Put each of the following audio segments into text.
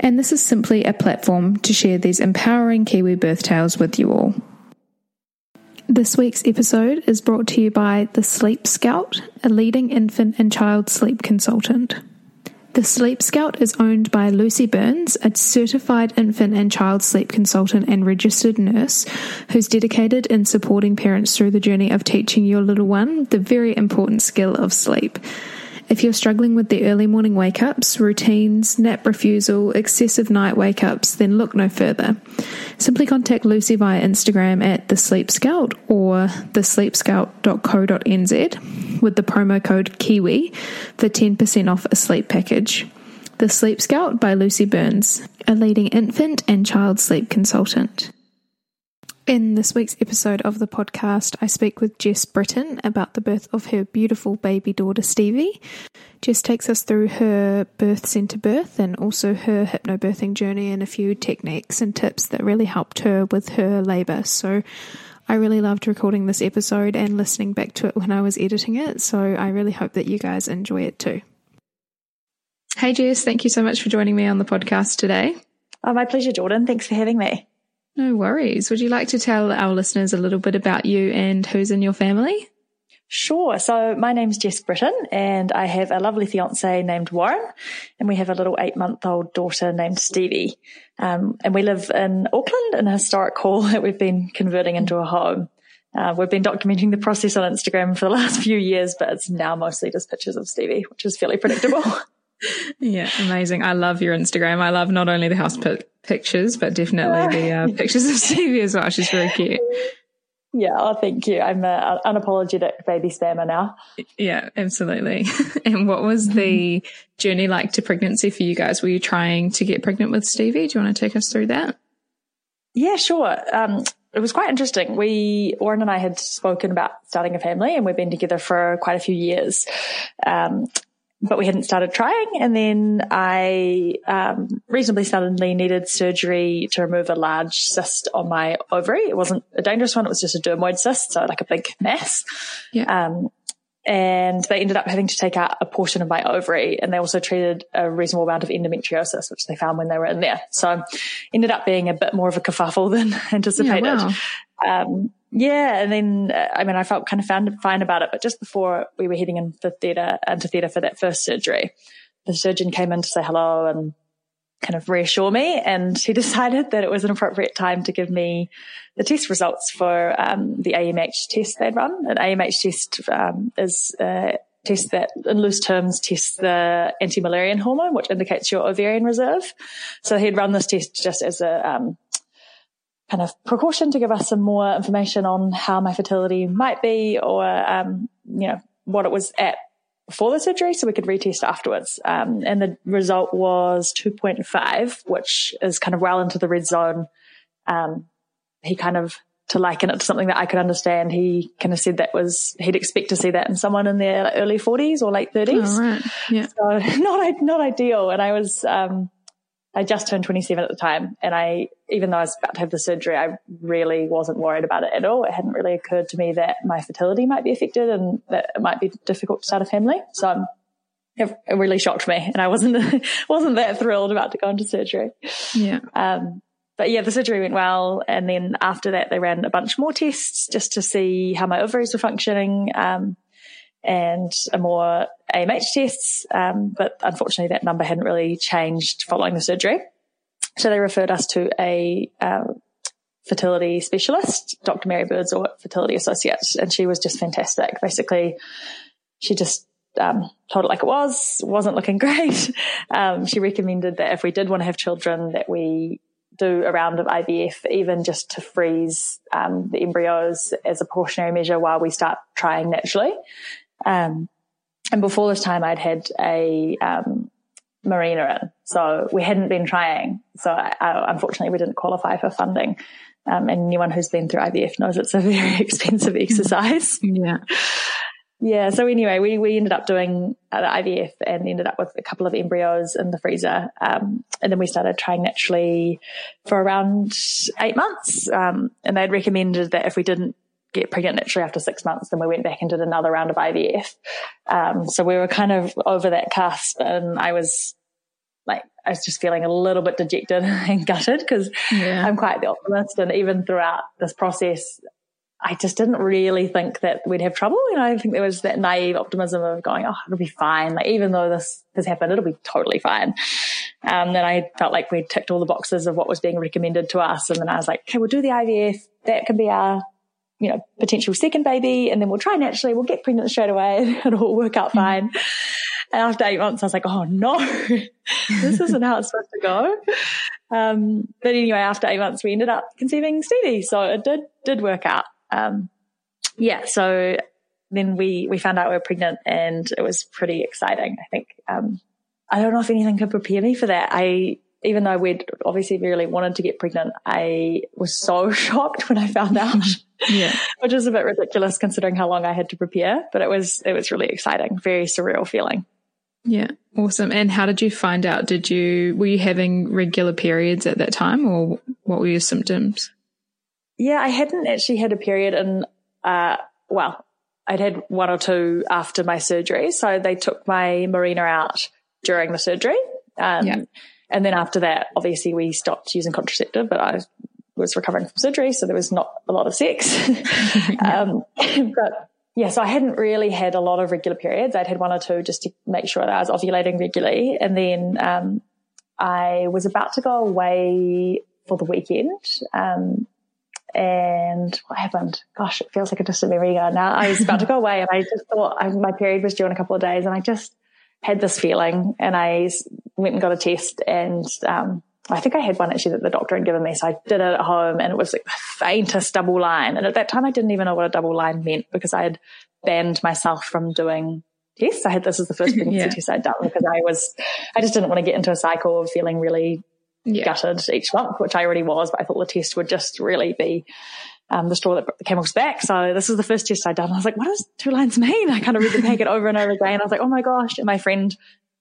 and this is simply a platform to share these empowering Kiwi birth tales with you all. This week's episode is brought to you by The Sleep Scout, a leading infant and child sleep consultant. The Sleep Scout is owned by Lucy Burns, a certified infant and child sleep consultant and registered nurse who's dedicated in supporting parents through the journey of teaching your little one the very important skill of sleep. If you're struggling with the early morning wake ups, routines, nap refusal, excessive night wake ups, then look no further. Simply contact Lucy via Instagram at The Sleep Scout or thesleepscout.co.nz with the promo code KIWI for 10% off a sleep package. The Sleep Scout by Lucy Burns, a leading infant and child sleep consultant. In this week's episode of the podcast, I speak with Jess Britten about the birth of her beautiful baby daughter Stevie. Jess takes us through her birth centre birth and also her hypnobirthing journey and a few techniques and tips that really helped her with her labour. So I really loved recording this episode and listening back to it when I was editing it. So I really hope that you guys enjoy it too. Hey Jess, thank you so much for joining me on the podcast today. Oh, my pleasure, Jordan. Thanks for having me. No worries. Would you like to tell our listeners a little bit about you and who's in your family? Sure. So my name's Jess Britten and I have a lovely fiance named Warren and we have a little eight month old daughter named Stevie. Um, and we live in Auckland in a historic hall that we've been converting into a home. Uh, we've been documenting the process on Instagram for the last few years, but it's now mostly just pictures of Stevie, which is fairly predictable. yeah, amazing. I love your Instagram. I love not only the house pictures, but definitely the uh, pictures of Stevie as well. She's very cute. Yeah, oh, thank you. I'm an unapologetic baby spammer now. Yeah, absolutely. and what was the journey like to pregnancy for you guys? Were you trying to get pregnant with Stevie? Do you want to take us through that? Yeah, sure. Um, it was quite interesting. We, Warren and I had spoken about starting a family and we've been together for quite a few years. Um, but we hadn't started trying. And then I um, reasonably suddenly needed surgery to remove a large cyst on my ovary. It wasn't a dangerous one; it was just a dermoid cyst, so like a big mass. Yeah. Um, and they ended up having to take out a portion of my ovary, and they also treated a reasonable amount of endometriosis, which they found when they were in there. So, ended up being a bit more of a kerfuffle than anticipated. Yeah, wow. um, yeah, and then uh, I mean, I felt kind of found, fine about it, but just before we were heading into theatre, into theatre for that first surgery, the surgeon came in to say hello and kind of reassure me, and he decided that it was an appropriate time to give me the test results for um, the AMH test they'd run. An AMH test um, is a test that, in loose terms, tests the anti-Müllerian hormone, which indicates your ovarian reserve. So he'd run this test just as a um, kind of precaution to give us some more information on how my fertility might be or, um, you know, what it was at before the surgery so we could retest afterwards. Um, and the result was 2.5, which is kind of well into the red zone. Um, he kind of, to liken it to something that I could understand, he kind of said that was, he'd expect to see that in someone in their early 40s or late 30s. Oh, right. Yeah. So not, not ideal. And I was, um, I just turned 27 at the time. And I, even though I was about to have the surgery, I really wasn't worried about it at all. It hadn't really occurred to me that my fertility might be affected and that it might be difficult to start a family. So it, it really shocked me and I wasn't, wasn't that thrilled about to go into surgery. Yeah. Um, but yeah, the surgery went well. And then after that, they ran a bunch more tests just to see how my ovaries were functioning. Um, and a more AMH tests. Um, but unfortunately, that number hadn't really changed following the surgery. So they referred us to a um, fertility specialist, Dr. Mary Birdsall, Fertility Associates, and she was just fantastic. Basically, she just um, told it like it was, wasn't looking great. Um, she recommended that if we did want to have children, that we do a round of IVF, even just to freeze um, the embryos as a precautionary measure while we start trying naturally. Um, and before this time, I'd had a um, Mirena in, so we hadn't been trying. So I, I, unfortunately, we didn't qualify for funding. Um, and anyone who's been through IVF knows it's a very expensive exercise. Yeah. Yeah. So anyway, we, we ended up doing uh, the IVF and ended up with a couple of embryos in the freezer. Um, and then we started trying naturally for around eight months. Um, and they'd recommended that if we didn't get pregnant naturally after six months, then we went back and did another round of IVF. Um, so we were kind of over that cusp and I was like, I was just feeling a little bit dejected and gutted because yeah. I'm quite the optimist. And even throughout this process, I just didn't really think that we'd have trouble. You know, I think there was that naive optimism of going, oh, it'll be fine. Like, even though this has happened, it'll be totally fine. Um, then I felt like we'd ticked all the boxes of what was being recommended to us. And then I was like, okay, we'll do the IVF. That can be our, you know, potential second baby. And then we'll try naturally. We'll get pregnant straight away. It'll all work out fine. And after eight months, I was like, oh no, this isn't how it's supposed to go. Um, but anyway, after eight months, we ended up conceiving Stevie. So it did, did work out. Um, yeah, so then we, we found out we were pregnant and it was pretty exciting. I think, um, I don't know if anything could prepare me for that. I, even though we'd obviously really wanted to get pregnant, I was so shocked when I found out. yeah. Which is a bit ridiculous considering how long I had to prepare, but it was, it was really exciting, very surreal feeling. Yeah. Awesome. And how did you find out? Did you, were you having regular periods at that time or what were your symptoms? Yeah, I hadn't actually had a period and, uh, well, I'd had one or two after my surgery. So they took my Mirena out during the surgery. Um, yeah. And then after that, obviously we stopped using contraceptive, but I was recovering from surgery. So there was not a lot of sex. um, but yeah, so I hadn't really had a lot of regular periods. I'd had one or two just to make sure that I was ovulating regularly. And then, um, I was about to go away for the weekend. Um, and what happened? Gosh, it feels like a distant memory ago now. I was about to go away and I just thought I, my period was due in a couple of days and I just had this feeling and I went and got a test and, um, I think I had one actually that the doctor had given me. So I did it at home and it was like the faintest double line. And at that time, I didn't even know what a double line meant because I had banned myself from doing tests. I had this as the first pregnancy yeah. test I'd done because I was, I just didn't want to get into a cycle of feeling really yeah. gutted each month, which I already was, but I thought the test would just really be um, the straw that broke the camel's back. So this is the first test I'd done. I was like, what does two lines mean? I kind of read the packet over and over again. I was like, oh my gosh. And my friend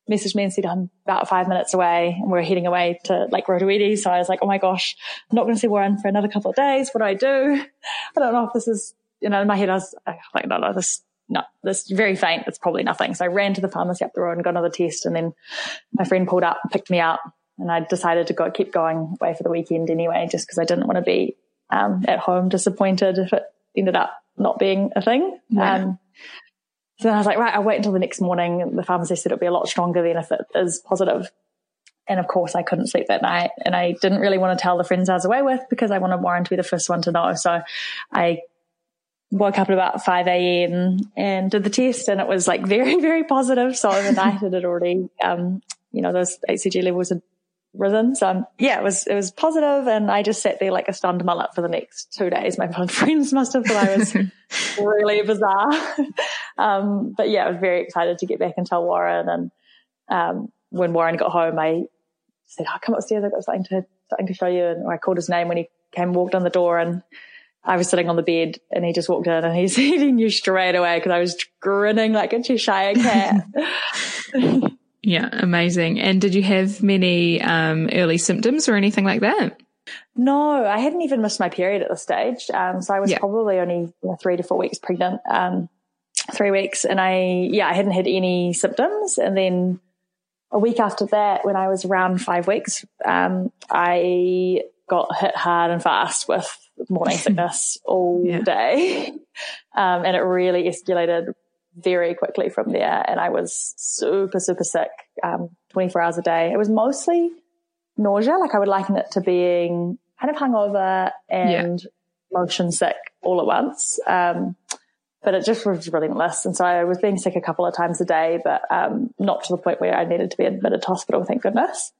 messaged me and said, I'm about five minutes away and we're heading away to like Rotoiti. So I was like, oh my gosh, I'm not going to see Warren for another couple of days. What do I do? I don't know if this is, you know, in my head, I was like, no, no, this, no, this very faint. It's probably nothing. So I ran to the pharmacy up the road and got another test. And then my friend pulled up, picked me up and I decided to go keep going away for the weekend anyway, just because I didn't want to be um, at home disappointed if it ended up not being a thing. Yeah. Um, so I was like, right, I'll wait until the next morning. The pharmacist said it'll be a lot stronger than if it is positive. And of course, I couldn't sleep that night, and I didn't really want to tell the friends I was away with because I wanted Warren to be the first one to know. So I woke up at about 5 a.m. and did the test and it was like very, very positive. So overnight it had already, um, you know, those HCG levels had risen. So um, yeah, it was, it was positive and I just sat there like a stunned mullet for the next two days. My friends must have thought I was really bizarre. um, but yeah, I was very excited to get back and tell Warren. And, um, when Warren got home, I said, I'll oh, come upstairs. I've got something to, something to show you. And I called his name when he came, walked on the door and I was sitting on the bed and he just walked in and he said he knew straight away because I was grinning like a Cheshire cat. Yeah, amazing. And did you have many um, early symptoms or anything like that? No, I hadn't even missed my period at this stage. Um, so I was yeah. probably only three to four weeks pregnant, um, three weeks. And I, yeah, I hadn't had any symptoms. And then a week after that, when I was around five weeks, um, I got hit hard and fast with morning sickness all yeah. day. Um, and it really escalated very quickly from there. And I was super, super sick, um, 24 hours a day. It was mostly nausea. Like I would liken it to being kind of hungover and yeah. motion sick all at once. Um, but it just was relentless. And so I was being sick a couple of times a day, but, um, not to the point where I needed to be admitted to hospital, thank goodness.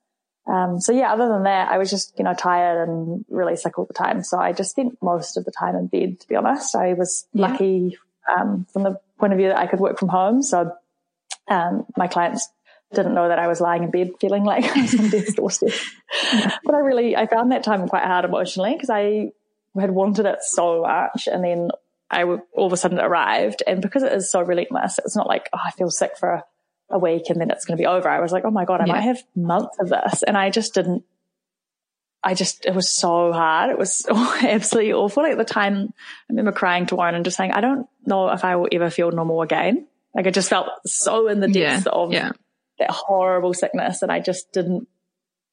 Um, so yeah, other than that, I was just, you know, tired and really sick all the time. So I just spent most of the time in bed, to be honest. I was yeah. lucky, um, from the point of view that I could work from home. So, um, my clients didn't know that I was lying in bed feeling like I was on death's doorstep. but I really, I found that time quite hard emotionally because I had wanted it so much. And then I all of a sudden arrived. And because it is so relentless, it's not like, oh, I feel sick for a week and then it's going to be over. I was like, oh my God, I yeah. might have months of this. And I just didn't, I just, it was so hard. It was absolutely awful. Like at the time, I remember crying to Warren and just saying, I don't know if I will ever feel normal again. Like I just felt so in the depths yeah. of yeah. that horrible sickness. And I just didn't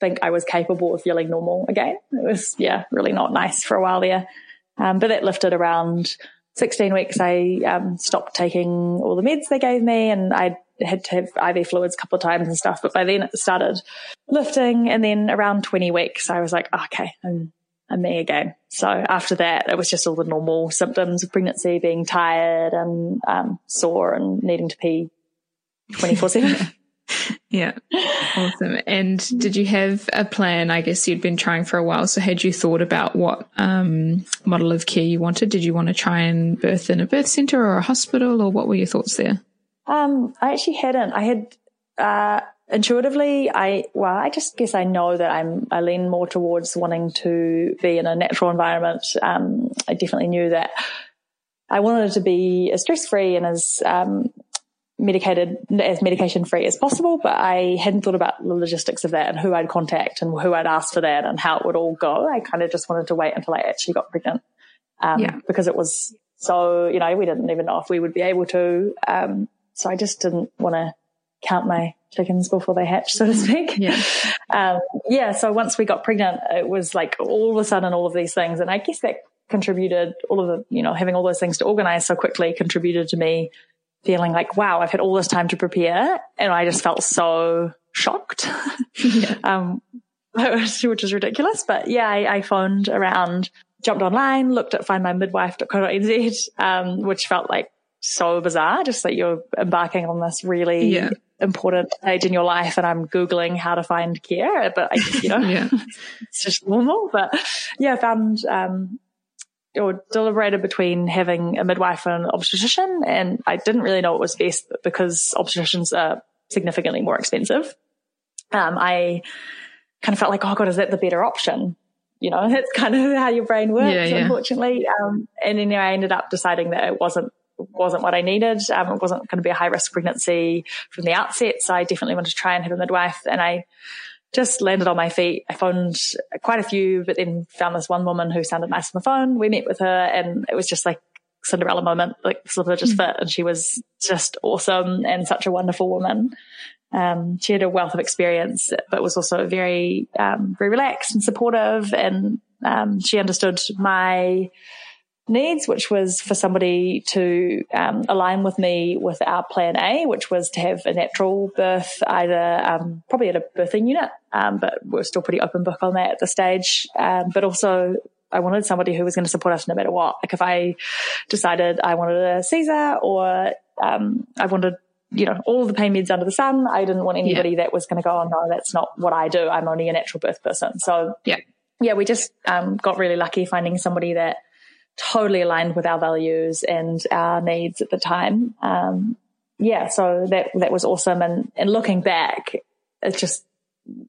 think I was capable of feeling normal again. It was, yeah, really not nice for a while there. Um, but it lifted around 16 weeks. I um, stopped taking all the meds they gave me and I had to have IV fluids a couple of times and stuff. But by then it started lifting. And then around 20 weeks, I was like, oh, okay, I'm, I'm me again. So after that, it was just all the normal symptoms of pregnancy, being tired and um, sore and needing to pee 24 7. Yeah. Awesome. And did you have a plan? I guess you'd been trying for a while. So had you thought about what um, model of care you wanted? Did you want to try and birth in a birth center or a hospital or what were your thoughts there? Um, I actually hadn't. I had, uh, intuitively, I, well, I just guess I know that I'm, I lean more towards wanting to be in a natural environment. Um, I definitely knew that I wanted to be as stress free and as, um, medicated as medication free as possible, but I hadn't thought about the logistics of that and who I'd contact and who I'd ask for that and how it would all go. I kind of just wanted to wait until I actually got pregnant. Um, yeah. because it was so, you know, we didn't even know if we would be able to. Um, so I just didn't want to count my chickens before they hatch, so to speak. Yeah. Um, yeah. So once we got pregnant, it was like all of a sudden all of these things. And I guess that contributed all of the, you know, having all those things to organize so quickly contributed to me feeling like, wow, I've had all this time to prepare. And I just felt so shocked. Yeah. um, which is ridiculous. But yeah, I, I, phoned around, jumped online, looked at findmymidwife.co.nz, um, which felt like so bizarre, just that you're embarking on this really yeah. important stage in your life and I'm Googling how to find care, but I, you know, yeah. it's just normal. But yeah, I found, um, or deliberated between having a midwife and an obstetrician. And I didn't really know what was best because obstetricians are significantly more expensive. Um, I kind of felt like, oh God, is that the better option? You know, that's kind of how your brain works, yeah, yeah. unfortunately. Um, and then I ended up deciding that it wasn't wasn't what I needed. Um, it wasn't going to be a high risk pregnancy from the outset. So I definitely wanted to try and have a midwife. And I just landed on my feet. I phoned quite a few, but then found this one woman who sounded nice on the phone. We met with her and it was just like Cinderella moment, like slipper just mm. fit. And she was just awesome and such a wonderful woman. Um, she had a wealth of experience, but was also very, um, very relaxed and supportive. And, um, she understood my, needs, which was for somebody to um, align with me with our plan A, which was to have a natural birth, either um, probably at a birthing unit, um, but we're still pretty open book on that at the stage. Um, but also, I wanted somebody who was going to support us no matter what. Like if I decided I wanted a Caesar or um, I wanted you know, all the pain meds under the sun. I didn't want anybody yeah. that was going to go, oh no, that's not what I do. I'm only a natural birth person. So yeah, yeah, we just um, got really lucky finding somebody that totally aligned with our values and our needs at the time. Um, yeah, so that that was awesome. And and looking back, it's just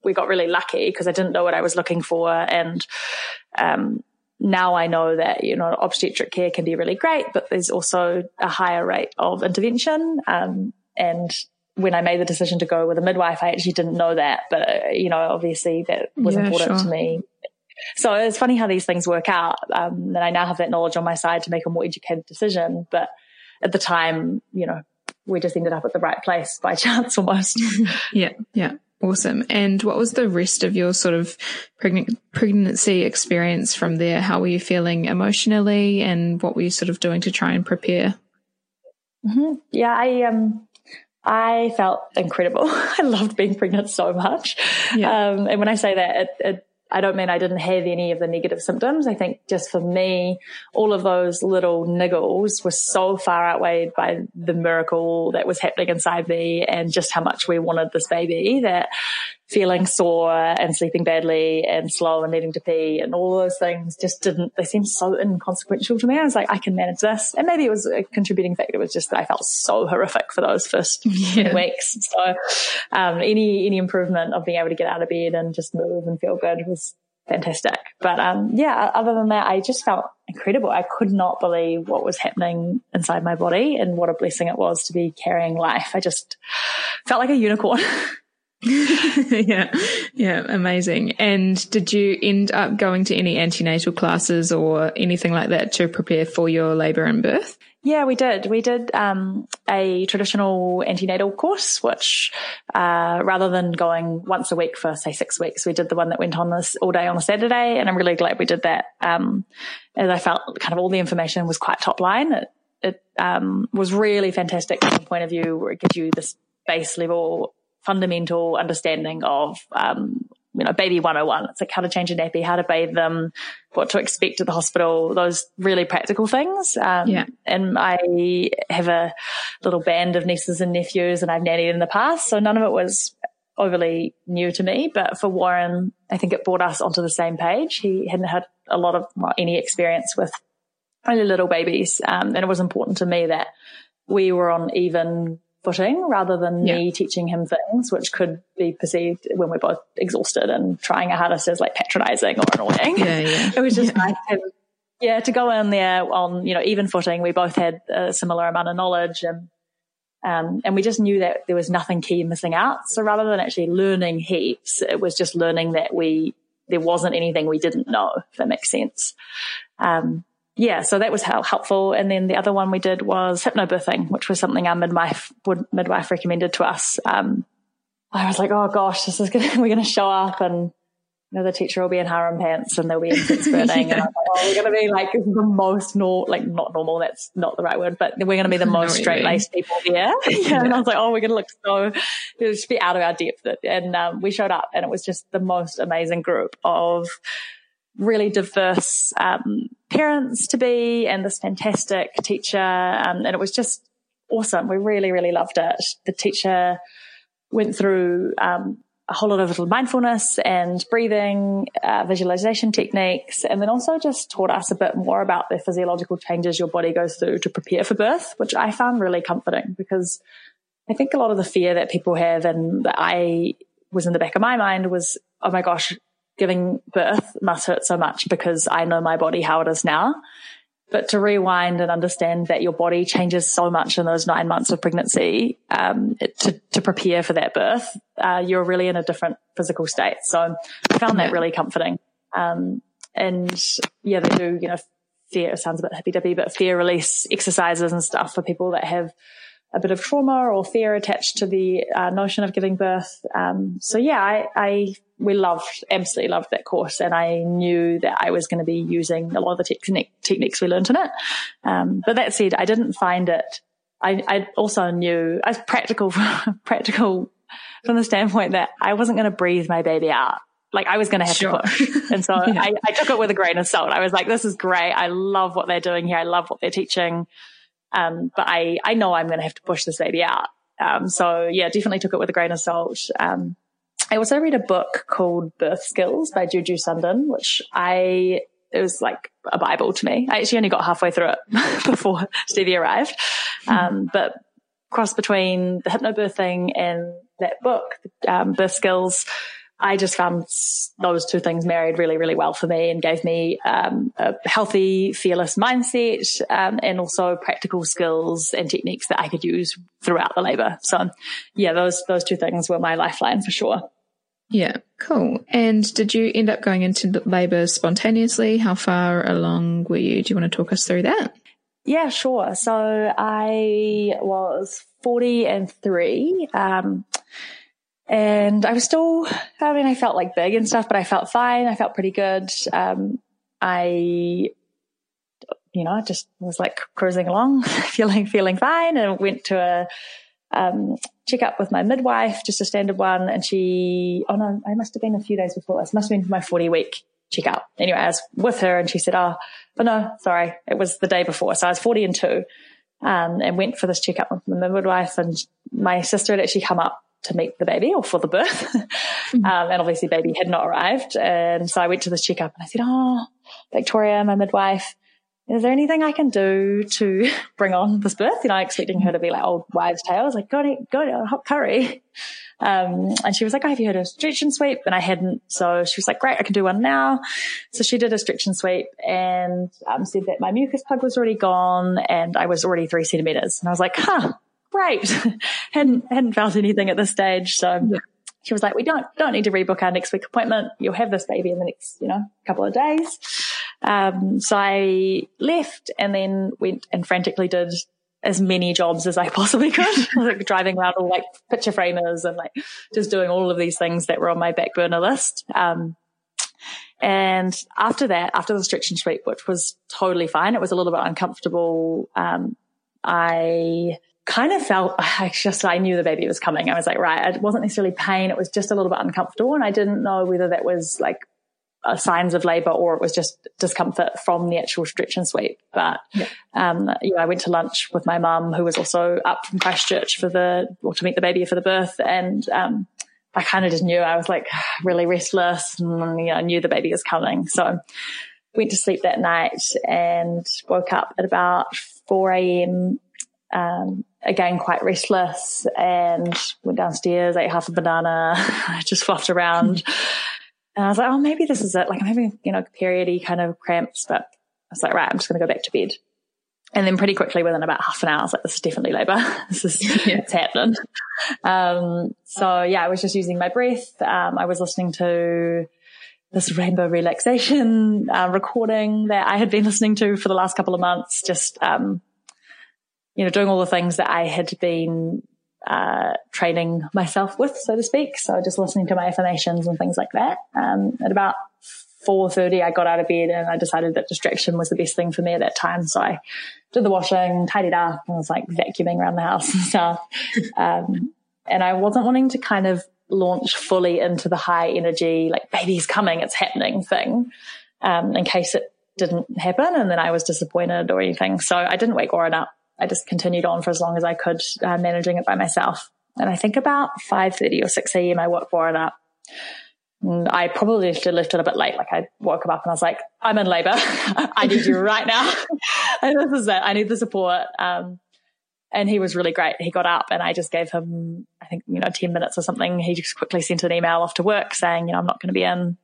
we got really lucky because I didn't know what I was looking for, and um, now I know that you know obstetric care can be really great, but there's also a higher rate of intervention. Um, and when I made the decision to go with a midwife, I actually didn't know that, but you know, obviously that was yeah, important sure. to me so it's funny how these things work out. Um, and I now have that knowledge on my side to make a more educated decision. But at the time, you know, we just ended up at the right place by chance almost. yeah. Yeah. Awesome. And what was the rest of your sort of pregnant, pregnancy experience from there? How were you feeling emotionally and what were you sort of doing to try and prepare? Mm-hmm. Yeah, I um, I felt incredible. I loved being pregnant so much. Yeah. Um, and when I say that, it, it, I don't mean I didn't have any of the negative symptoms. I think just for me, all of those little niggles were so far outweighed by the miracle that was happening inside me and just how much we wanted this baby that feeling sore and sleeping badly and slow and needing to pee and all those things just didn't, they seemed so inconsequential to me. I was like, I can manage this. And maybe it was a contributing factor was just that I felt so horrific for those first yeah. weeks. So, um, any, any improvement of being able to get out of bed and just move and feel good was fantastic. But, um, yeah, other than that, I just felt incredible. I could not believe what was happening inside my body and what a blessing it was to be carrying life. I just felt like a unicorn. yeah, yeah, amazing. And did you end up going to any antenatal classes or anything like that to prepare for your labour and birth? Yeah, we did. We did um, a traditional antenatal course, which uh, rather than going once a week for say six weeks, we did the one that went on this all day on a Saturday, and I'm really glad we did that. Um, as I felt kind of all the information was quite top line. It, it um, was really fantastic from the point of view where it gives you this base level fundamental understanding of, um, you know, baby 101. It's like how to change a nappy, how to bathe them, what to expect at the hospital, those really practical things. Um, yeah. and I have a little band of nieces and nephews and I've nannied in the past. So none of it was overly new to me, but for Warren, I think it brought us onto the same page. He hadn't had a lot of well, any experience with only little babies. Um, and it was important to me that we were on even footing rather than yeah. me teaching him things, which could be perceived when we're both exhausted and trying our hardest as like patronizing or annoying. Yeah, yeah. it was just yeah. nice to, yeah, to go in there on, you know, even footing. We both had a similar amount of knowledge and, um, and we just knew that there was nothing key missing out. So rather than actually learning heaps, it was just learning that we, there wasn't anything we didn't know, if that makes sense. Um, yeah, so that was helpful. And then the other one we did was hypnobirthing, which was something our midwife would, midwife recommended to us. Um, I was like, oh gosh, this is gonna, we're going to show up and you know, the teacher will be in harem pants and they'll be incense burning. yeah. and like, oh, we're going to be like the most normal, like not normal. That's not the right word, but we're going to be the most straight laced people here. yeah. And I was like, oh, we're going to look so, it just be out of our depth. And, um, we showed up and it was just the most amazing group of really diverse um, parents to be and this fantastic teacher. Um, and it was just awesome. We really, really loved it. The teacher went through um, a whole lot of little mindfulness and breathing, uh, visualization techniques, and then also just taught us a bit more about the physiological changes your body goes through to prepare for birth, which I found really comforting because I think a lot of the fear that people have and that I was in the back of my mind was, oh my gosh, giving birth must hurt so much because I know my body how it is now. But to rewind and understand that your body changes so much in those nine months of pregnancy, um, to, to prepare for that birth, uh, you're really in a different physical state. So I found that really comforting. Um, and yeah, they do, you know, fear, it sounds a bit hippy dippy, but fear release exercises and stuff for people that have a bit of trauma or fear attached to the uh, notion of giving birth. Um, so yeah, I, I, we loved, absolutely loved that course, and I knew that I was going to be using a lot of the technique, techniques we learned in it. Um, but that said, I didn't find it. I, I also knew I was practical, practical from the standpoint that I wasn't going to breathe my baby out. Like I was going to have sure. to push. And so yeah. I, I took it with a grain of salt. I was like, this is great. I love what they're doing here. I love what they're teaching. Um, but I, I know I'm going to have to push this baby out. Um, so yeah, definitely took it with a grain of salt. Um, I also read a book called Birth Skills by Juju Sundin, which I, it was like a Bible to me. I actually only got halfway through it before Stevie arrived. Um, but cross between the hypnobirthing and that book, um, Birth Skills, I just found those two things married really, really well for me and gave me um, a healthy, fearless mindset um, and also practical skills and techniques that I could use throughout the labor. So, yeah, those those two things were my lifeline for sure. Yeah, cool. And did you end up going into labor spontaneously? How far along were you? Do you want to talk us through that? Yeah, sure. So I was 40 and three. Um, and I was still, I mean, I felt like big and stuff, but I felt fine. I felt pretty good. Um, I you know, I just was like cruising along, feeling, feeling fine and went to a, um, check up with my midwife, just a standard one. And she, oh no, I must have been a few days before this, must have been for my 40 week checkup. Anyway, I was with her and she said, oh, oh no, sorry. It was the day before. So I was 40 and two, um, and went for this checkup with my midwife and my sister had actually come up to meet the baby or for the birth. mm-hmm. um, and obviously baby had not arrived. And so I went to this checkup and I said, Oh, Victoria, my midwife, is there anything I can do to bring on this birth? You know, expecting her to be like old wives' tales, like, go to, go to hot curry. Um, and she was like, oh, have you heard of stretch and sweep? And I hadn't. So she was like, great, I can do one now. So she did a stretch and sweep and um, said that my mucus plug was already gone and I was already three centimeters. And I was like, huh, great. hadn't, hadn't felt anything at this stage. So yeah. she was like, we don't, don't need to rebook our next week appointment. You'll have this baby in the next, you know, couple of days. Um, so I left and then went and frantically did as many jobs as I possibly could, like driving around all like picture framers and like just doing all of these things that were on my back burner list. Um, and after that, after the stretch and sweep, which was totally fine, it was a little bit uncomfortable. Um, I kind of felt I just I knew the baby was coming. I was like, right, it wasn't necessarily pain, it was just a little bit uncomfortable, and I didn't know whether that was like signs of labor or it was just discomfort from the actual stretch and sweep. But, yeah. um, you know, I went to lunch with my mum who was also up from Christchurch for the, or to meet the baby for the birth. And, um, I kind of just knew I was like really restless and, you know, I knew the baby was coming. So went to sleep that night and woke up at about 4 a.m. Um, again, quite restless and went downstairs, ate half a banana, just flopped around. And I was like, oh, maybe this is it. Like I'm having, you know, periody kind of cramps, but I was like, right, I'm just going to go back to bed. And then pretty quickly within about half an hour, I was like, this is definitely labor. this is, yeah. it's happening. Um, so yeah, I was just using my breath. Um, I was listening to this rainbow relaxation, uh, recording that I had been listening to for the last couple of months, just, um, you know, doing all the things that I had been uh, training myself with, so to speak. So just listening to my affirmations and things like that. Um, at about 4.30, I got out of bed and I decided that distraction was the best thing for me at that time. So I did the washing, tidied up and was like vacuuming around the house and stuff. Um, and I wasn't wanting to kind of launch fully into the high energy, like baby's coming, it's happening thing, um, in case it didn't happen and then I was disappointed or anything. So I didn't wake Warren up I just continued on for as long as I could, uh, managing it by myself. And I think about 5.30 or 6 a.m. I woke Warren up. And I probably left it a bit late. Like I woke him up and I was like, I'm in labor. I need you right now. and this is it. I need the support. Um, and he was really great. He got up and I just gave him, I think, you know, 10 minutes or something. He just quickly sent an email off to work saying, you know, I'm not going to be in.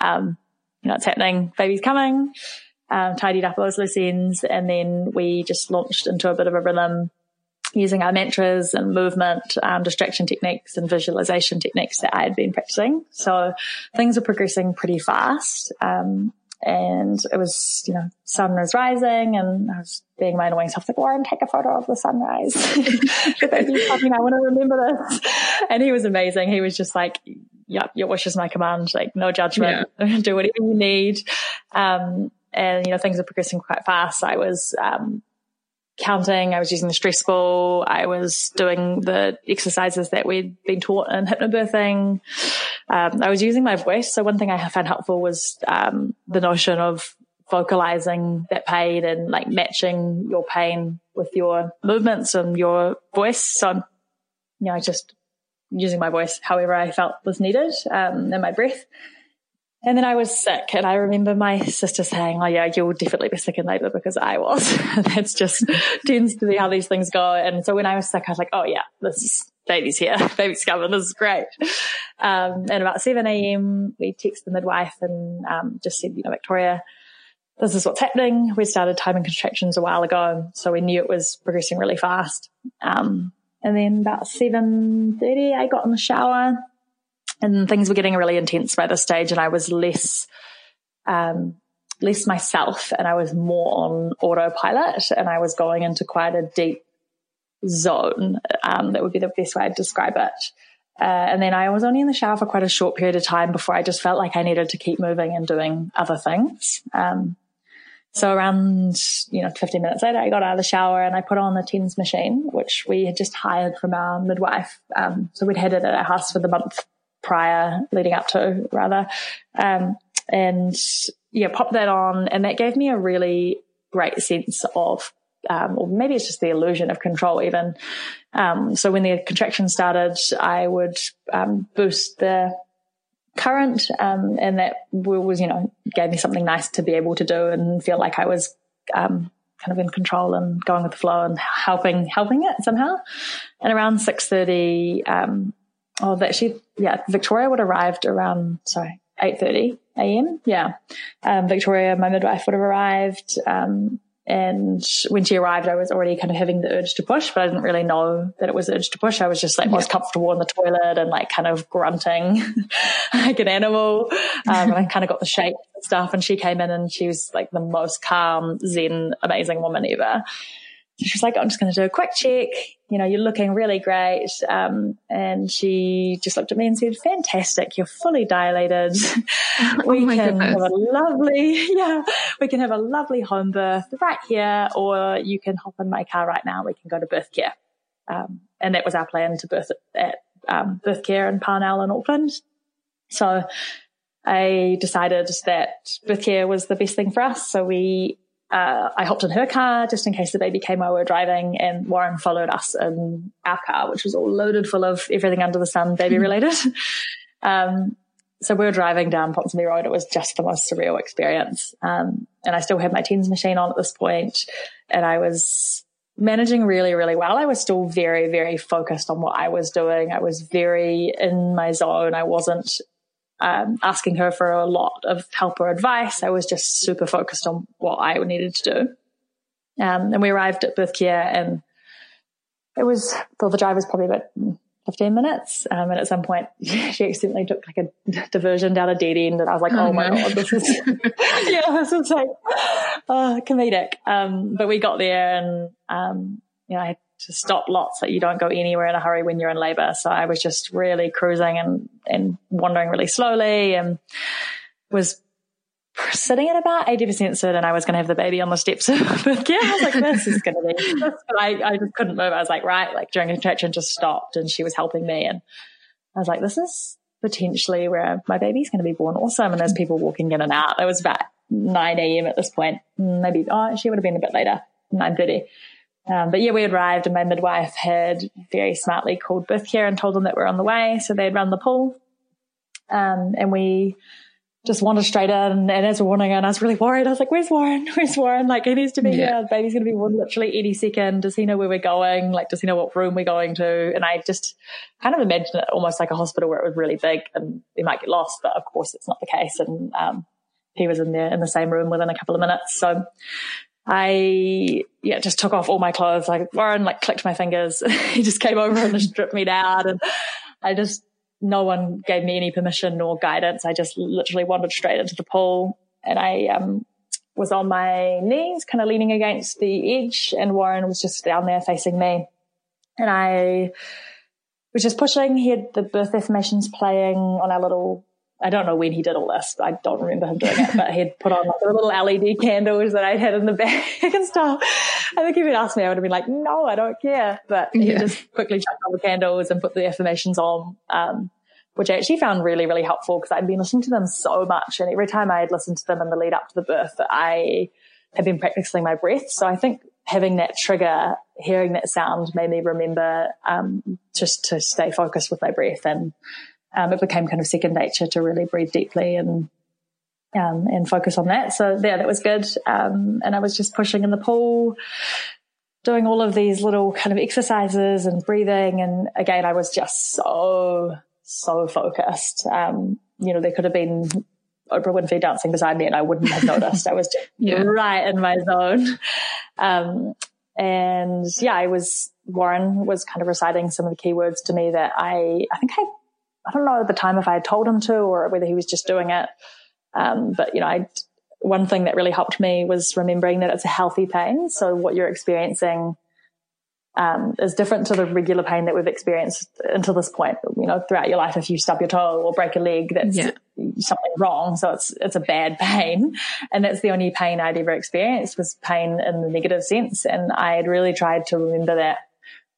um, you know, it's happening. Baby's coming um, tidied up those loose ends, and then we just launched into a bit of a rhythm using our mantras and movement, um, distraction techniques and visualization techniques that I had been practicing. So things were progressing pretty fast. Um, and it was, you know, sun was rising and I was being my annoying self like, Warren, take a photo of the sunrise. I want to remember this. And he was amazing. He was just like, yep, your wish is my command. Like no judgment, yeah. do whatever you need. Um, and you know things are progressing quite fast. I was um, counting, I was using the stress ball, I was doing the exercises that we'd been taught in hypnobirthing. Um, I was using my voice. So one thing I found helpful was um, the notion of vocalizing that pain and like matching your pain with your movements and your voice. So, I'm, you know, just using my voice however I felt was needed um, and my breath. And then I was sick and I remember my sister saying, Oh yeah, you'll definitely be sick in labor because I was. That's just tends to be how these things go. And so when I was sick, I was like, Oh yeah, this is baby's here. baby's coming. This is great. Um, and about 7 a.m. we text the midwife and, um, just said, you know, Victoria, this is what's happening. We started timing contractions a while ago. So we knew it was progressing really fast. Um, and then about 7.30, I got in the shower and things were getting really intense by this stage and I was less, um, less myself and I was more on autopilot and I was going into quite a deep zone. Um, that would be the best way I'd describe it. Uh, and then I was only in the shower for quite a short period of time before I just felt like I needed to keep moving and doing other things. Um, So around, you know, 15 minutes later, I got out of the shower and I put on the TENS machine, which we had just hired from our midwife. Um, so we'd had it at our house for the month prior, leading up to rather. Um, and yeah, pop that on and that gave me a really great sense of, um, or maybe it's just the illusion of control even. Um, so when the contraction started, I would, um, boost the current. Um, and that was, you know, gave me something nice to be able to do and feel like I was, um, kind of in control and going with the flow and helping, helping it somehow. And around 6.30, um, oh, that she, yeah, Victoria would have arrived around, sorry, 8.30 a.m. Yeah. Um, Victoria, my midwife would have arrived. Um, and when she arrived, I was already kind of having the urge to push, but I didn't really know that it was urge to push. I was just like most comfortable in the toilet and like kind of grunting like an animal. Um, and I kind of got the shape and stuff. And she came in and she was like the most calm, zen, amazing woman ever. She was like, I'm just going to do a quick check. You know, you're looking really great. Um, and she just looked at me and said, fantastic. You're fully dilated. Oh we can goodness. have a lovely, yeah, we can have a lovely home birth right here, or you can hop in my car right now. We can go to birth care. Um, and that was our plan to birth at, um, birth care in Parnell in Auckland. So I decided that birth care was the best thing for us. So we uh, I hopped in her car just in case the baby came while we were driving, and Warren followed us in our car, which was all loaded full of everything under the sun, baby related. um, so we were driving down Ponsonby Road. It was just the most surreal experience. Um, and I still had my TENS machine on at this point, and I was managing really, really well. I was still very, very focused on what I was doing. I was very in my zone. I wasn't um, asking her for a lot of help or advice. I was just super focused on what I needed to do. Um, and we arrived at birth care and it was, well, the drive was probably about 15 minutes. Um, and at some point she accidentally took like a diversion down a dead end and I was like, oh, oh my God, this is, yeah, this is like, uh, comedic. Um, but we got there and, um, you know, I had to stop lots that you don't go anywhere in a hurry when you're in labor. So I was just really cruising and, and wandering really slowly and was sitting at about 80% certain I was going to have the baby on the steps of birth care. I was like, this is going to be, but I, I just couldn't move. I was like, right, like during contraction just stopped and she was helping me. And I was like, this is potentially where my baby's going to be born awesome. And there's people walking in and out. It was about 9 a.m. at this point. Maybe, oh, she would have been a bit later, 9.30. Um, but yeah, we arrived and my midwife had very smartly called birth care and told them that we're on the way. So they'd run the pool. Um, and we just wandered straight in. And, as we're wandering in, I was really worried. I was like, where's Warren? Where's Warren? Like, he needs to be yeah. here. The baby's going to be born literally any second. Does he know where we're going? Like, does he know what room we're going to? And I just kind of imagined it almost like a hospital where it was really big and we might get lost. But of course, it's not the case. And, um, he was in there in the same room within a couple of minutes. So I yeah just took off all my clothes. Like Warren like clicked my fingers. he just came over and just stripped me down, and I just no one gave me any permission nor guidance. I just literally wandered straight into the pool, and I um, was on my knees, kind of leaning against the edge, and Warren was just down there facing me, and I was just pushing. He had the birth affirmations playing on our little I don't know when he did all this. I don't remember him doing it, but he'd put on like the little LED candles that I'd had in the bag and stuff. I think if he'd asked me, I would have been like, no, I don't care. But he yeah. just quickly chucked on the candles and put the affirmations on, um, which I actually found really, really helpful because I'd been listening to them so much. And every time I had listened to them in the lead up to the birth, I had been practicing my breath. So I think having that trigger, hearing that sound made me remember, um, just to stay focused with my breath and, um, it became kind of second nature to really breathe deeply and um, and focus on that. So yeah, that was good. Um, and I was just pushing in the pool, doing all of these little kind of exercises and breathing. And again, I was just so so focused. Um, you know, there could have been Oprah Winfrey dancing beside me, and I wouldn't have noticed. I was just yeah. right in my zone. Um, and yeah, I was Warren was kind of reciting some of the keywords to me that I I think I I don't know at the time if I had told him to or whether he was just doing it. Um, but you know, I, one thing that really helped me was remembering that it's a healthy pain. So what you're experiencing um, is different to the regular pain that we've experienced until this point. You know, throughout your life, if you stub your toe or break a leg, that's yeah. something wrong. So it's it's a bad pain, and that's the only pain I'd ever experienced was pain in the negative sense. And I had really tried to remember that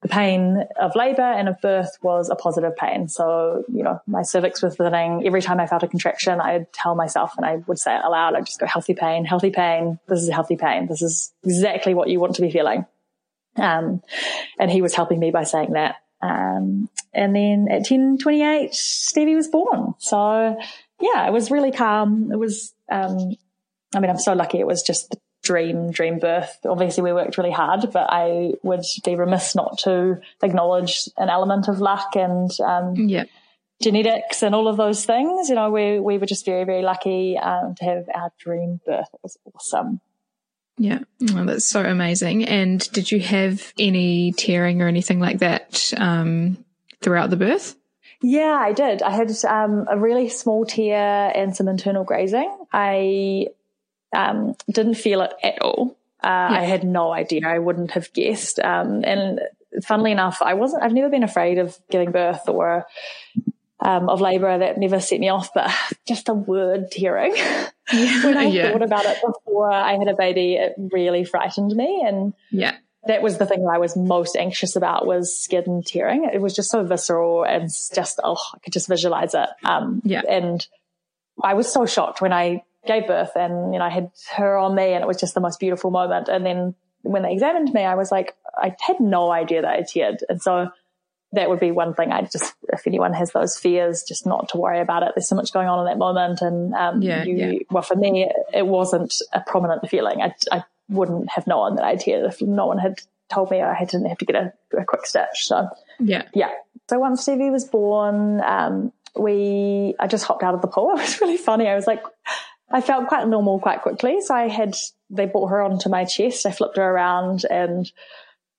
the pain of labor and of birth was a positive pain. So, you know, my cervix was thinning. Every time I felt a contraction, I'd tell myself and I would say it aloud, I'd just go, healthy pain, healthy pain. This is healthy pain. This is exactly what you want to be feeling. Um, and he was helping me by saying that. Um, and then at 1028, Stevie was born. So yeah, it was really calm. It was, um, I mean, I'm so lucky. It was just dream, dream birth. Obviously we worked really hard, but I would be remiss not to acknowledge an element of luck and, um, yeah. genetics and all of those things. You know, we, we were just very, very lucky, um, to have our dream birth. It was awesome. Yeah, oh, that's so amazing. And did you have any tearing or anything like that um, throughout the birth? Yeah, I did. I had um, a really small tear and some internal grazing. I um, didn't feel it at all. Uh, yeah. I had no idea. I wouldn't have guessed. Um, and funnily enough, I wasn't. I've never been afraid of giving birth or um, of labour that never set me off, but just the word tearing. when I yeah. thought about it before I had a baby, it really frightened me. And yeah, that was the thing that I was most anxious about was skin tearing. It was just so visceral and just, oh, I could just visualize it. Um, yeah. And I was so shocked when I gave birth and, you know, I had her on me and it was just the most beautiful moment. And then when they examined me, I was like, I had no idea that I teared. And so that would be one thing I just, if anyone has those fears, just not to worry about it. There's so much going on in that moment. And, um, yeah, you, yeah. well, for me, it wasn't a prominent feeling. I, I wouldn't have known that I'd teared if no one had told me I didn't have to get a, a quick stitch. So yeah, yeah. So once Stevie was born, um, we, I just hopped out of the pool. It was really funny. I was like, I felt quite normal quite quickly. So I had, they brought her onto my chest. I flipped her around and,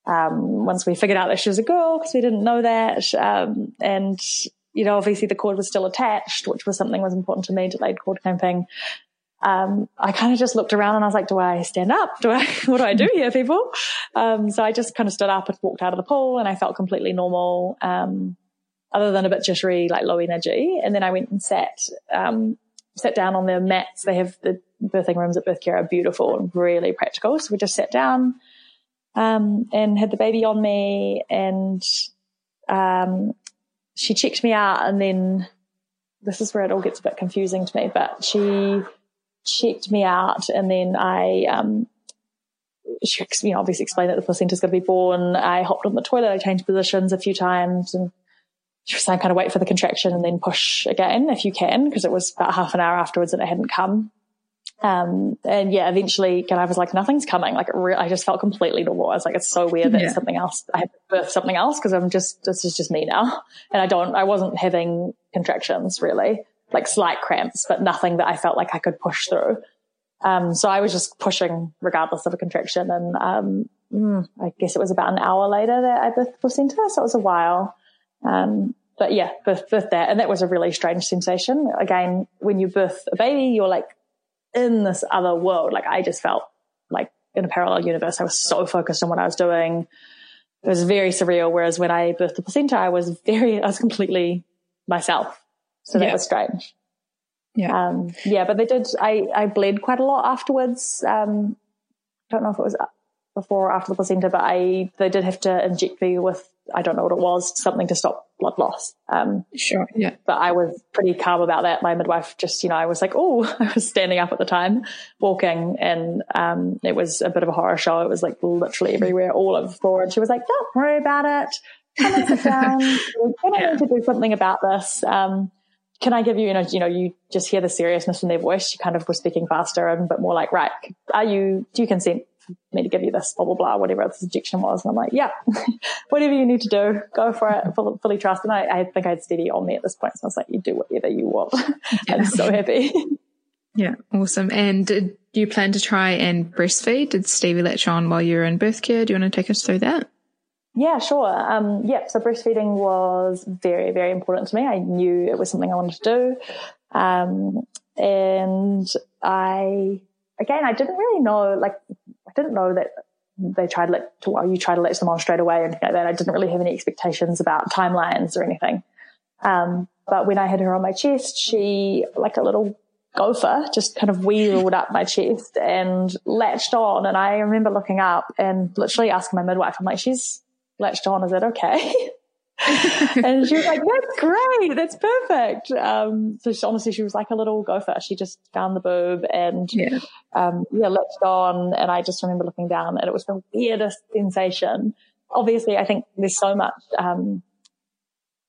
um, once we figured out that she was a girl, because we didn't know that, um, and you know, obviously the cord was still attached, which was something was important to me, delayed cord clamping. Um, I kind of just looked around and I was like, do I stand up? Do I, what do I do here, people? Um, so I just kind of stood up and walked out of the pool and I felt completely normal, um, other than a bit jittery, like low energy. And then I went and sat, um, sat down on their mats. They have the birthing rooms at Birth Care are beautiful and really practical. So we just sat down, um, and had the baby on me and, um, she checked me out and then this is where it all gets a bit confusing to me, but she checked me out and then I, um, she, you know, obviously explained that the placenta's going to be born. I hopped on the toilet. I changed positions a few times and was saying kind of wait for the contraction and then push again if you can, because it was about half an hour afterwards and it hadn't come. Um, and yeah, eventually, kind of, I was like, nothing's coming. Like, re- I just felt completely normal. I was like, it's so weird that yeah. something else, I have to birth something else because I'm just, this is just me now. And I don't, I wasn't having contractions really, like slight cramps, but nothing that I felt like I could push through. Um, so I was just pushing regardless of a contraction. And, um, mm, I guess it was about an hour later that I birthed the placenta. So it was a while. Um, but yeah, birth, birth that. And that was a really strange sensation. Again, when you birth a baby, you're like in this other world. Like I just felt like in a parallel universe. I was so focused on what I was doing. It was very surreal. Whereas when I birthed the placenta, I was very, I was completely myself. So that yeah. was strange. Yeah. Um, yeah, but they did, I, I bled quite a lot afterwards. Um, don't know if it was before or after the placenta, but I, they did have to inject me with I don't know what it was, something to stop blood loss. Um, sure. Yeah. But I was pretty calm about that. My midwife just, you know, I was like, oh, I was standing up at the time, walking, and um, it was a bit of a horror show. It was like literally everywhere, all over the floor. And she was like, don't worry about it. Come and sit down. We're going to need to do something about this. Um, can I give you, you know, you know, you just hear the seriousness in their voice. She kind of was speaking faster and a bit more like, right, are you, do you consent me to give you this, blah, blah, blah, whatever this injection was. And I'm like, yeah, whatever you need to do, go for it, fully, fully trust. And I, I think I had Stevie on me at this point. So I was like, you do whatever you want. Yeah. I'm so happy. Yeah, awesome. And did you plan to try and breastfeed? Did Stevie latch on while you were in birth care? Do you want to take us through that? Yeah, sure. Um, yeah, so breastfeeding was very, very important to me. I knew it was something I wanted to do. Um, and I, again, I didn't really know, like, I didn't know that they tried to let to, well, you try to latch them on straight away and like that. I didn't really have any expectations about timelines or anything. Um, but when I had her on my chest, she, like a little gopher, just kind of wheeled up my chest and latched on. And I remember looking up and literally asking my midwife, I'm like, she's latched on. Is it okay? and she was like, that's great. That's perfect. Um, so she, honestly, she was like a little gopher. She just found the boob and, yeah. um, yeah, latched on. And I just remember looking down and it was the weirdest sensation. Obviously, I think there's so much, um,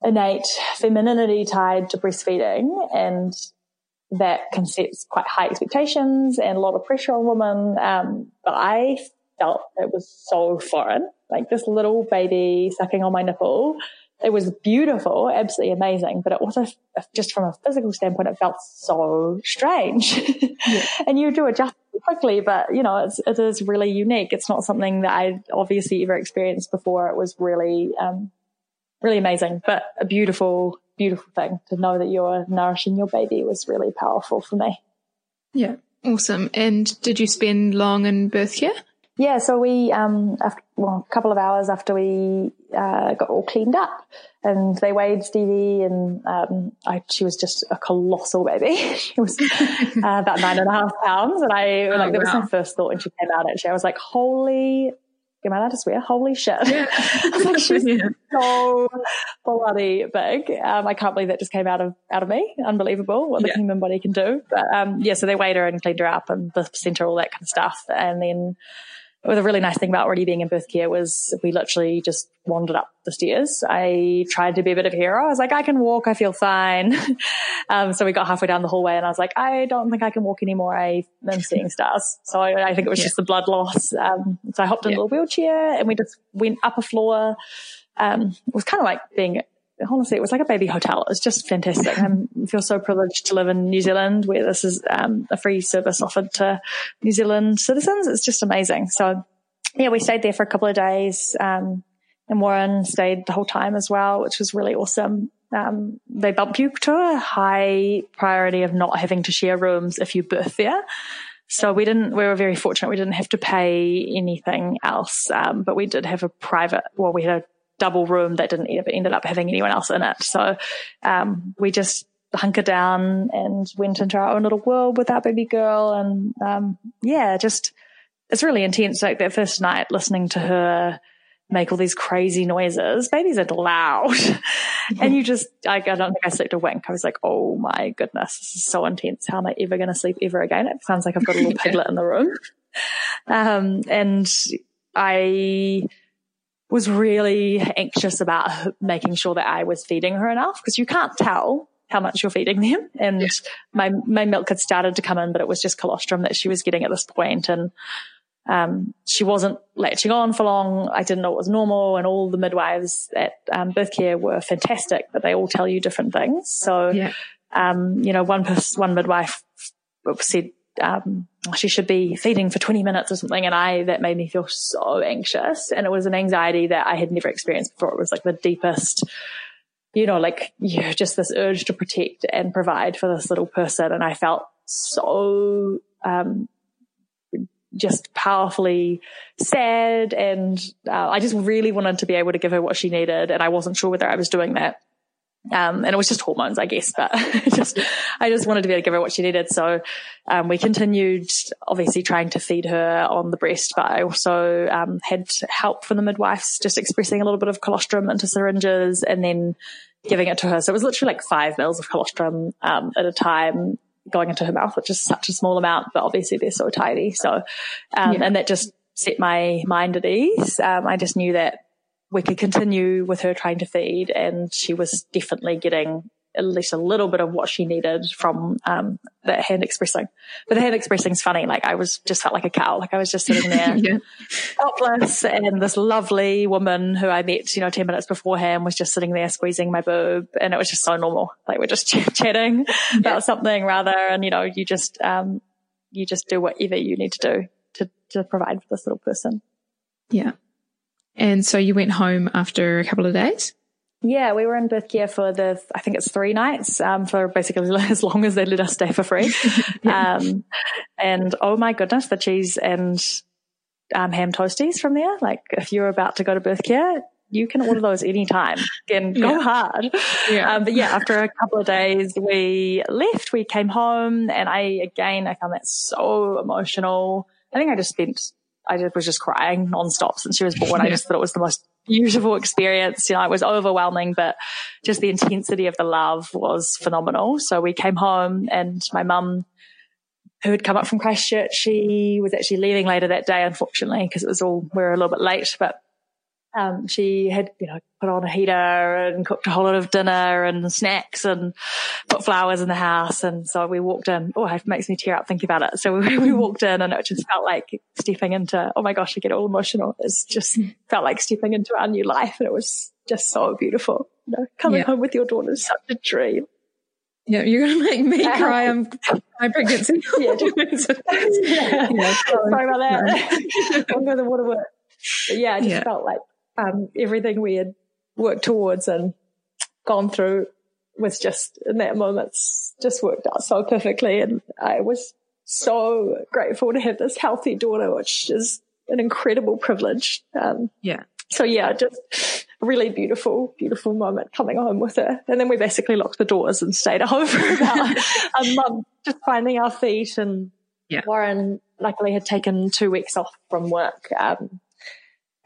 innate femininity tied to breastfeeding and that can set quite high expectations and a lot of pressure on women. Um, but I felt it was so foreign, like this little baby sucking on my nipple. It was beautiful, absolutely amazing, but it also just from a physical standpoint, it felt so strange. Yeah. and you do adjust quickly, but you know, it's, it is really unique. It's not something that I obviously ever experienced before. It was really, um, really amazing, but a beautiful, beautiful thing to know that you're nourishing your baby was really powerful for me. Yeah. Awesome. And did you spend long in birth care? Yeah, so we, um, after, well, a couple of hours after we uh, got all cleaned up, and they weighed Stevie, and um, I, she was just a colossal baby. she was uh, about nine and a half pounds, and I oh, like that wow. was my first thought when she came out. Actually, I was like, "Holy am I allowed to swear? Holy shit. Yeah. like, she's yeah. so bloody big. Um, I can't believe that just came out of, out of me. Unbelievable what the yeah. human body can do. But, um, yeah, so they weighed her and cleaned her up and the placenta, all that kind of stuff. And then, the really nice thing about already being in birth care was we literally just wandered up the stairs. I tried to be a bit of a hero. I was like, I can walk. I feel fine. um, so we got halfway down the hallway and I was like, I don't think I can walk anymore. I am seeing stars. So I, I think it was yeah. just the blood loss. Um, so I hopped in yeah. a little wheelchair and we just went up a floor. Um, it was kind of like being honestly, it was like a baby hotel. It was just fantastic. I feel so privileged to live in New Zealand where this is um, a free service offered to New Zealand citizens. It's just amazing. So yeah, we stayed there for a couple of days. Um, and Warren stayed the whole time as well, which was really awesome. Um, they bump you to a high priority of not having to share rooms if you birth there. So we didn't, we were very fortunate. We didn't have to pay anything else. Um, but we did have a private, well, we had a double room that didn't ever ended up having anyone else in it. So, um, we just hunkered down and went into our own little world with our baby girl. And, um, yeah, just, it's really intense. Like that first night listening to her make all these crazy noises. Babies are loud. and you just, I, I, don't think I slept a wink. I was like, oh my goodness, this is so intense. How am I ever going to sleep ever again? It sounds like I've got a little piglet in the room. Um, and I, was really anxious about making sure that I was feeding her enough because you can't tell how much you're feeding them. And my, my milk had started to come in, but it was just colostrum that she was getting at this point. And, um, she wasn't latching on for long. I didn't know it was normal and all the midwives at, um, birth care were fantastic, but they all tell you different things. So, yeah. um, you know, one one midwife said, um, she should be feeding for 20 minutes or something. And I, that made me feel so anxious. And it was an anxiety that I had never experienced before. It was like the deepest, you know, like yeah, just this urge to protect and provide for this little person. And I felt so, um, just powerfully sad. And uh, I just really wanted to be able to give her what she needed. And I wasn't sure whether I was doing that. Um, and it was just hormones, I guess, but just, I just wanted to be able to give her what she needed. So, um, we continued obviously trying to feed her on the breast, but I also, um, had help from the midwives just expressing a little bit of colostrum into syringes and then giving it to her. So it was literally like five mils of colostrum, um, at a time going into her mouth, which is such a small amount, but obviously they're so tiny. So, um, yeah. and that just set my mind at ease. Um, I just knew that we could continue with her trying to feed and she was definitely getting at least a little bit of what she needed from um, that hand expressing. But the hand expressing is funny. Like I was just felt like a cow. Like I was just sitting there yeah. helpless and this lovely woman who I met, you know, 10 minutes beforehand was just sitting there squeezing my boob and it was just so normal. Like we're just ch- chatting yeah. about something rather and, you know, you just, um, you just do whatever you need to do to, to provide for this little person. Yeah. And so you went home after a couple of days? Yeah, we were in birth care for the, I think it's three nights, um, for basically as long as they let us stay for free. yeah. Um, and oh my goodness, the cheese and um, ham toasties from there. Like if you're about to go to birth care, you can order those anytime and go yeah. hard. Yeah. Um, but yeah, after a couple of days, we left, we came home and I, again, I found that so emotional. I think I just spent, I just was just crying nonstop since she was born. I just thought it was the most beautiful experience. You know, it was overwhelming, but just the intensity of the love was phenomenal. So we came home and my mum, who had come up from Christchurch, she was actually leaving later that day, unfortunately, because it was all, we were a little bit late, but um, she had, you know, put on a heater and cooked a whole lot of dinner and snacks and put flowers in the house. And so we walked in. Oh, it makes me tear up thinking about it. So we, we walked in and it just felt like stepping into, oh my gosh, I get all emotional. It's just felt like stepping into our new life. And it was just so beautiful. You know, coming yeah. home with your daughter is such a dream. Yeah, you're gonna make me cry. I'm my pregnancy. yeah, yeah. yeah, sorry about that. What it was. But yeah, I just yeah. felt like um, everything we had worked towards and gone through was just in that moment just worked out so perfectly. And I was so grateful to have this healthy daughter, which is an incredible privilege. Um, yeah. So yeah, just really beautiful, beautiful moment coming home with her. And then we basically locked the doors and stayed at home for about a month, just finding our feet. And yeah. Warren luckily had taken two weeks off from work. Um,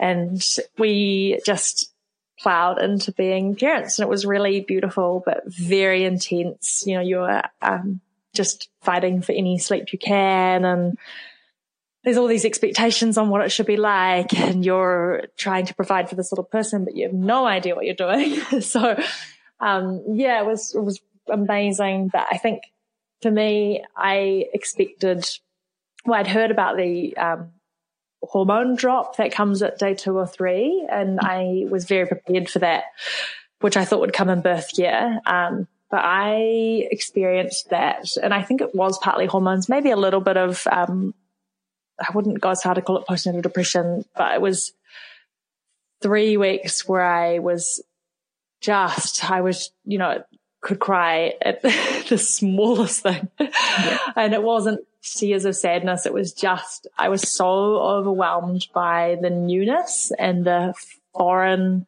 and we just plowed into being parents and it was really beautiful, but very intense. You know, you're, um, just fighting for any sleep you can and there's all these expectations on what it should be like and you're trying to provide for this little person, but you have no idea what you're doing. so, um, yeah, it was, it was amazing. But I think for me, I expected, well, I'd heard about the, um, hormone drop that comes at day two or three. And I was very prepared for that, which I thought would come in birth care. Um, but I experienced that. And I think it was partly hormones, maybe a little bit of, um, I wouldn't go as far to call it postnatal depression, but it was three weeks where I was just, I was, you know, could cry at the smallest thing. Yeah. and it wasn't tears of sadness. It was just, I was so overwhelmed by the newness and the foreign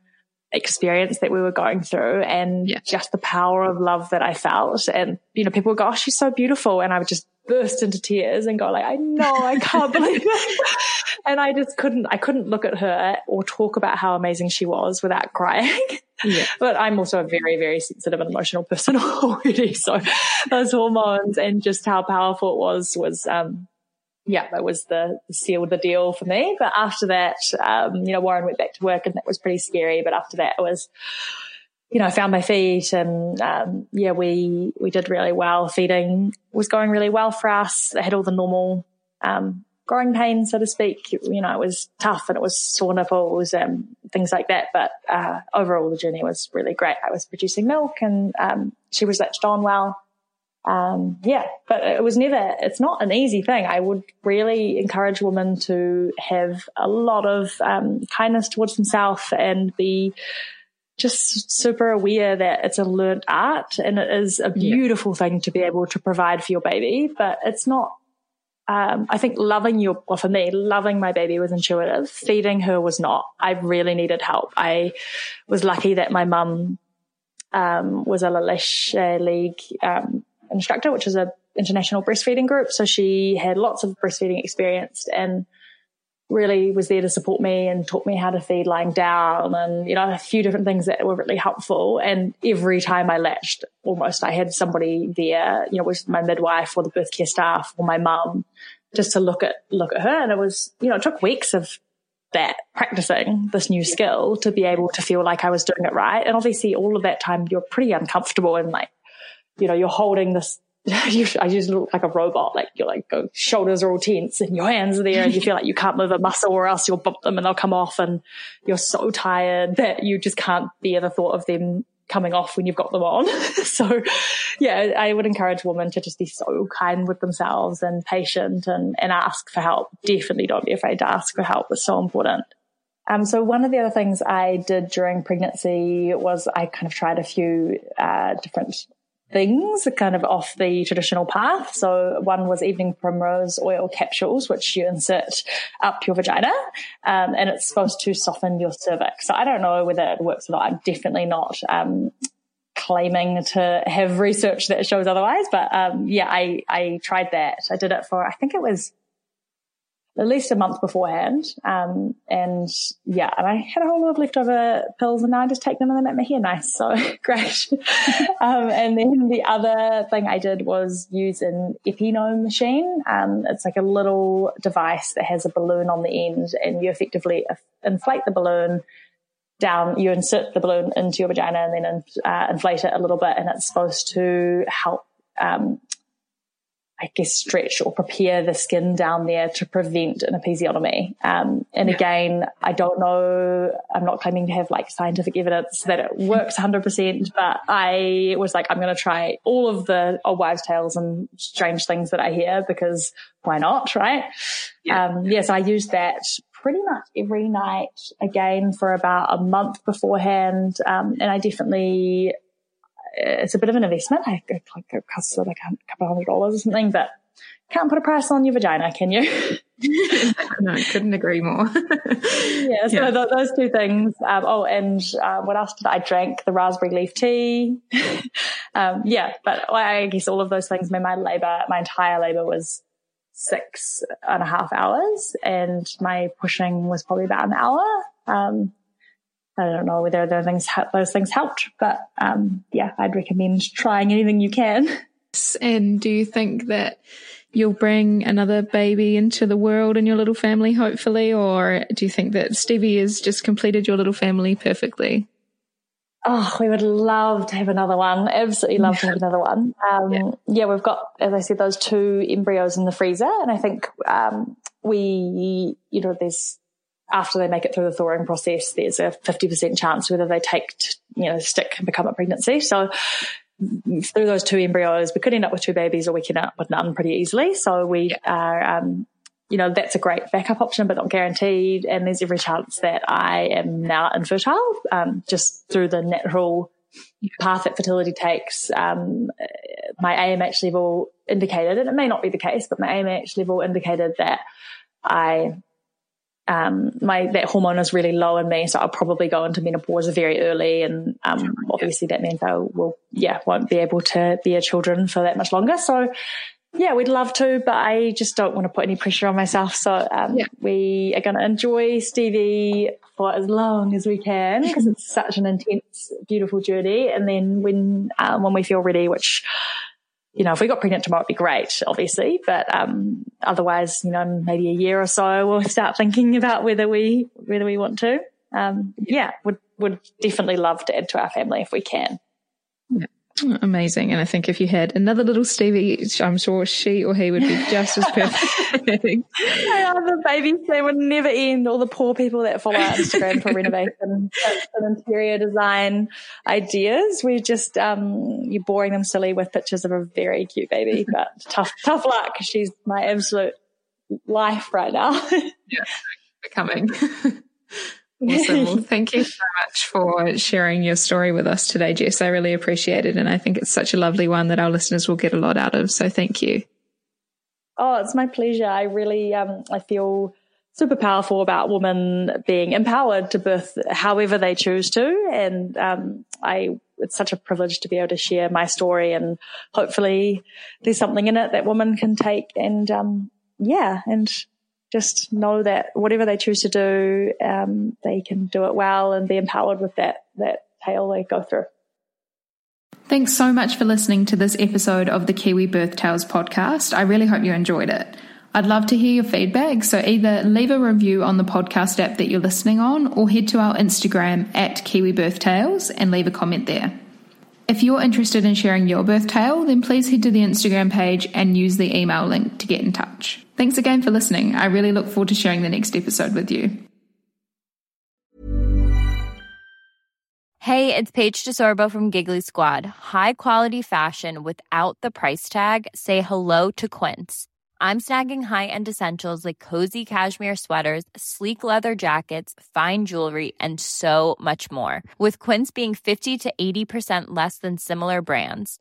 experience that we were going through and yeah. just the power of love that I felt. And, you know, people would go, Oh, she's so beautiful. And I would just burst into tears and go like, I know, I can't believe it. and I just couldn't, I couldn't look at her or talk about how amazing she was without crying. Yeah. But I'm also a very, very sensitive and emotional person already. So those hormones and just how powerful it was, was, um, yeah, that was the, the seal the deal for me. But after that, um, you know, Warren went back to work and that was pretty scary. But after that, it was, you know, I found my feet and, um, yeah, we, we did really well. Feeding was going really well for us. I had all the normal, um, growing pains, so to speak. You know, it was tough and it was sore nipples and things like that. But, uh, overall the journey was really great. I was producing milk and, um, she was latched on well. Um, yeah, but it was never, it's not an easy thing. I would really encourage women to have a lot of, um, kindness towards themselves and be, just super aware that it's a learned art and it is a beautiful yeah. thing to be able to provide for your baby, but it's not um, I think loving your, well, for me, loving my baby was intuitive. Feeding her was not. I really needed help. I was lucky that my mum, um, was a La Leche League, um, instructor, which is a international breastfeeding group. So she had lots of breastfeeding experience and really was there to support me and taught me how to feed lying down and, you know, a few different things that were really helpful. And every time I latched, almost I had somebody there, you know, was my midwife or the birth care staff or my mum just to look at, look at her. And it was, you know, it took weeks of that practicing this new skill to be able to feel like I was doing it right. And obviously all of that time you're pretty uncomfortable and like, you know, you're holding this I just look like a robot. Like your like shoulders are all tense and your hands are there and you feel like you can't move a muscle or else you'll bump them and they'll come off and you're so tired that you just can't bear the thought of them coming off when you've got them on. so yeah, I would encourage women to just be so kind with themselves and patient and, and ask for help. Definitely don't be afraid to ask for help. It's so important. Um, so one of the other things I did during pregnancy was I kind of tried a few uh, different things kind of off the traditional path. So one was evening primrose oil capsules, which you insert up your vagina, um, and it's supposed to soften your cervix. So I don't know whether it works or not. I'm definitely not. Um, claiming to have research that shows otherwise, but um, yeah, I I tried that. I did it for I think it was at least a month beforehand. Um, and yeah, and I had a whole lot of leftover pills and now I just take them and they make my hair nice. So great. um, and then the other thing I did was use an Epi-No machine. Um, it's like a little device that has a balloon on the end and you effectively inflate the balloon down, you insert the balloon into your vagina and then uh, inflate it a little bit and it's supposed to help um, I guess, stretch or prepare the skin down there to prevent an episiotomy. Um, and yeah. again, I don't know, I'm not claiming to have like scientific evidence that it works 100%, but I was like, I'm going to try all of the old wives' tales and strange things that I hear because why not, right? Yeah. Um, yes, I used that pretty much every night again for about a month beforehand. Um, and I definitely it's a bit of an investment. I, it, like it costs like a couple of hundred dollars or something, but can't put a price on your vagina, can you? no, couldn't agree more. yeah, so yeah. Th- those two things. Um, oh, and uh, what else did I drink? The raspberry leaf tea. um, yeah, but I guess all of those things made my labor, my entire labor was six and a half hours, and my pushing was probably about an hour. Um, I don't know whether those things those things helped, but um, yeah, I'd recommend trying anything you can. And do you think that you'll bring another baby into the world in your little family, hopefully, or do you think that Stevie has just completed your little family perfectly? Oh, we would love to have another one. Absolutely love to have another one. Um, yeah. yeah. we've got, as I said, those two embryos in the freezer, and I think um, we, you know, there's after they make it through the thawing process, there's a 50% chance whether they take, you know, stick and become a pregnancy. So through those two embryos, we could end up with two babies or we can end up with none pretty easily. So we are, um, you know, that's a great backup option, but not guaranteed. And there's every chance that I am now infertile, um, just through the natural path that fertility takes. Um, my AMH level indicated, and it may not be the case, but my AMH level indicated that I um, my that hormone is really low in me, so I'll probably go into menopause very early, and um, obviously that means I will, yeah, won't be able to bear children for that much longer. So, yeah, we'd love to, but I just don't want to put any pressure on myself. So, um, yeah. we are going to enjoy Stevie for as long as we can because it's such an intense, beautiful journey. And then when um, when we feel ready, which you know, if we got pregnant tomorrow, it'd be great, obviously. But um, otherwise, you know, maybe a year or so, we'll start thinking about whether we whether we want to. Um, yeah, would would definitely love to add to our family if we can. Amazing. And I think if you had another little Stevie, I'm sure she or he would be just as perfect. I love the babies. They would never end. All the poor people that follow our Instagram for renovation and interior design ideas. We just, um, you're boring them silly with pictures of a very cute baby, but tough, tough luck. She's my absolute life right now. yeah, becoming. Awesome. Well, thank you so much for sharing your story with us today, Jess. I really appreciate it. And I think it's such a lovely one that our listeners will get a lot out of. So thank you. Oh, it's my pleasure. I really, um, I feel super powerful about women being empowered to birth however they choose to. And, um, I, it's such a privilege to be able to share my story and hopefully there's something in it that women can take and, um, yeah, and just know that whatever they choose to do, um, they can do it well and be empowered with that that tale they go through. Thanks so much for listening to this episode of the Kiwi Birth Tales podcast. I really hope you enjoyed it. I'd love to hear your feedback, so either leave a review on the podcast app that you're listening on or head to our Instagram at Kiwi Birth Tales and leave a comment there. If you're interested in sharing your birth tale, then please head to the Instagram page and use the email link to get in touch. Thanks again for listening. I really look forward to sharing the next episode with you. Hey, it's Paige DeSorbo from Giggly Squad. High quality fashion without the price tag? Say hello to Quince. I'm snagging high end essentials like cozy cashmere sweaters, sleek leather jackets, fine jewelry, and so much more. With Quince being 50 to 80% less than similar brands